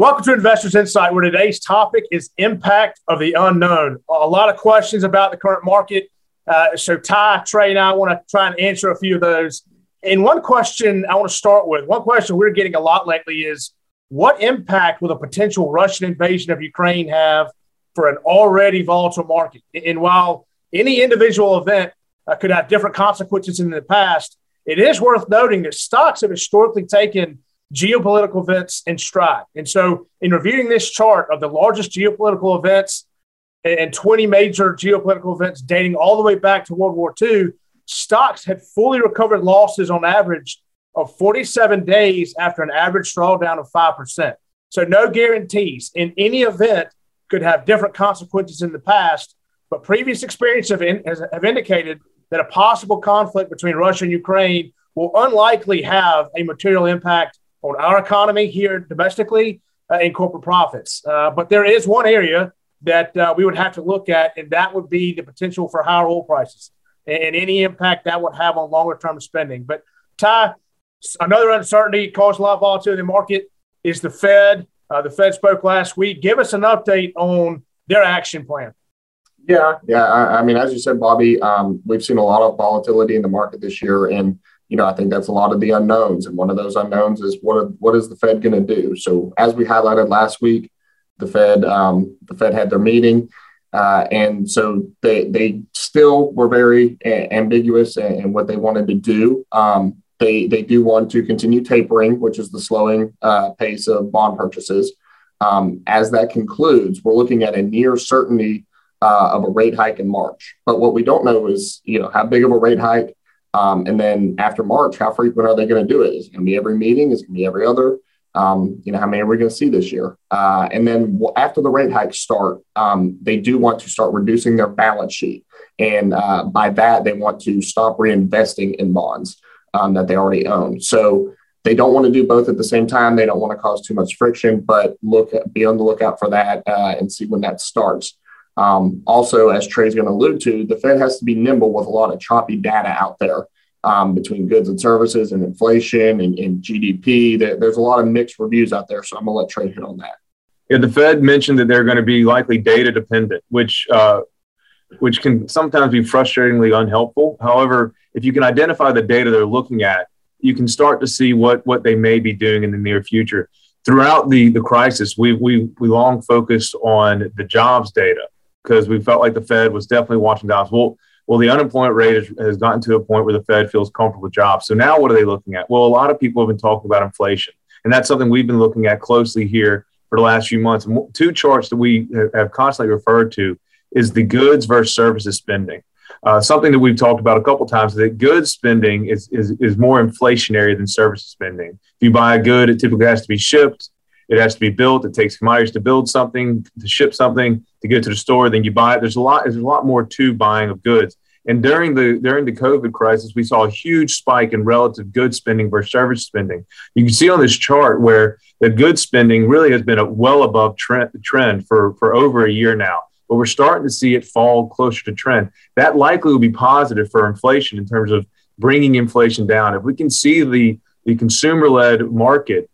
Welcome to Investors Insight, where today's topic is impact of the unknown. A lot of questions about the current market. Uh, so, Ty, Trey, and I want to try and answer a few of those. And one question I want to start with one question we're getting a lot lately is what impact will a potential Russian invasion of Ukraine have for an already volatile market? And while any individual event uh, could have different consequences in the past, it is worth noting that stocks have historically taken geopolitical events in stride. And so, in reviewing this chart of the largest geopolitical events and 20 major geopolitical events dating all the way back to World War II, stocks had fully recovered losses on average of 47 days after an average drawdown of 5%. So, no guarantees in any event could have different consequences in the past, but previous experience have, in, have indicated that a possible conflict between Russia and Ukraine will unlikely have a material impact on our economy here domestically uh, and corporate profits. Uh, but there is one area that uh, we would have to look at, and that would be the potential for higher oil prices and, any impact that would have on longer term spending. But Ty, another uncertainty caused a lot of volatility in the market is the Fed. Uh, the Fed spoke last week. Give us an update on their action plan. Yeah, yeah. I, I mean, as you said, Bobby, um, we've seen a lot of volatility in the market this year, and you know, I think that's a lot of the unknowns. And one of those unknowns is what what is the Fed going to do? So as we highlighted last week, the Fed um, the Fed had their meeting, uh, and so they they still were very a- ambiguous in, in, what they wanted to do. Um, they they do want to continue tapering, which is the slowing uh, pace of bond purchases. Um, as that concludes, we're looking at a near certainty uh, of a rate hike in March. But what we don't know is, you know, how big of a rate hike um, and then after March, how frequent are they going to do it? Is it going to be every meeting? Is it going to be every other? Um, you know, how many are we going to see this year? Uh, and then after the rate hikes start, um, they do want to start reducing their balance sheet. And uh, by that, they want to stop reinvesting in bonds um, that they already own. So they don't want to do both at the same time. They don't want to cause too much friction, but look, be on the lookout for that uh, and see when that starts. Um, also, as Trey's going to allude to, the Fed has to be nimble with a lot of choppy data out there um, between goods and services and inflation and, and GDP. There, there's a lot of mixed reviews out there. So I'm going to let Trey hit on that. Yeah, the Fed mentioned that they're going to be likely data dependent, which uh, which can sometimes be frustratingly unhelpful. However, if you can identify the data they're looking at, you can start to see what what they may be doing in the near future. Throughout the the crisis, we we we long focused on the jobs data because we felt like the Fed was definitely watching jobs. Well, well, the unemployment rate has, has gotten to a point where the Fed feels comfortable with jobs. So now what are they looking at? Well, a lot of people have been talking about inflation, and that's something we've been looking at closely here for the last few months. Two charts that we have constantly referred to is the goods versus services spending. Uh, something that we've talked about a couple times is that goods spending is, is, is more inflationary than services spending. If you buy a good, it typically has to be shipped. It has to be built. It takes commodities to build something, to ship something, to get to the store. Then you buy it. There's a lot. There's a lot more to buying of goods. And during the during the COVID crisis, we saw a huge spike in relative goods spending versus service spending. You can see on this chart where the goods spending really has been a well above trend, trend for for over a year now. But we're starting to see it fall closer to trend. That likely will be positive for inflation in terms of bringing inflation down. If we can see the the consumer led market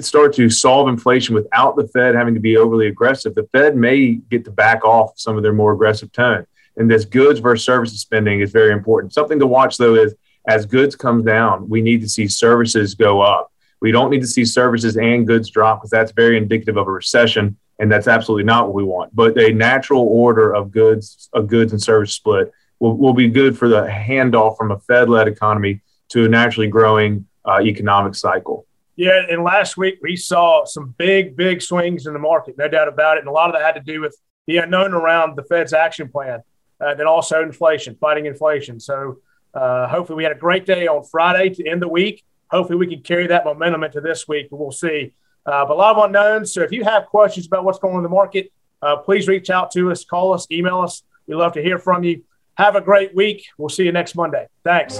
start to solve inflation without the Fed having to be overly aggressive, the Fed may get to back off some of their more aggressive tone. And this goods versus services spending is very important. Something to watch though is as goods come down, we need to see services go up. We don't need to see services and goods drop because that's very indicative of a recession, and that's absolutely not what we want. But a natural order of goods, a goods and service split, will, will be good for the handoff from a Fed-led economy to a naturally growing uh, economic cycle. Yeah, and last week we saw some big, big swings in the market, no doubt about it. And a lot of that had to do with the unknown around the Fed's action plan, uh, then also inflation, fighting inflation. So uh, hopefully we had a great day on Friday to end the week. Hopefully we can carry that momentum into this week, but we'll see. Uh, but a lot of unknowns. So if you have questions about what's going on in the market, uh, please reach out to us, call us, email us. we love to hear from you. Have a great week. We'll see you next Monday. Thanks.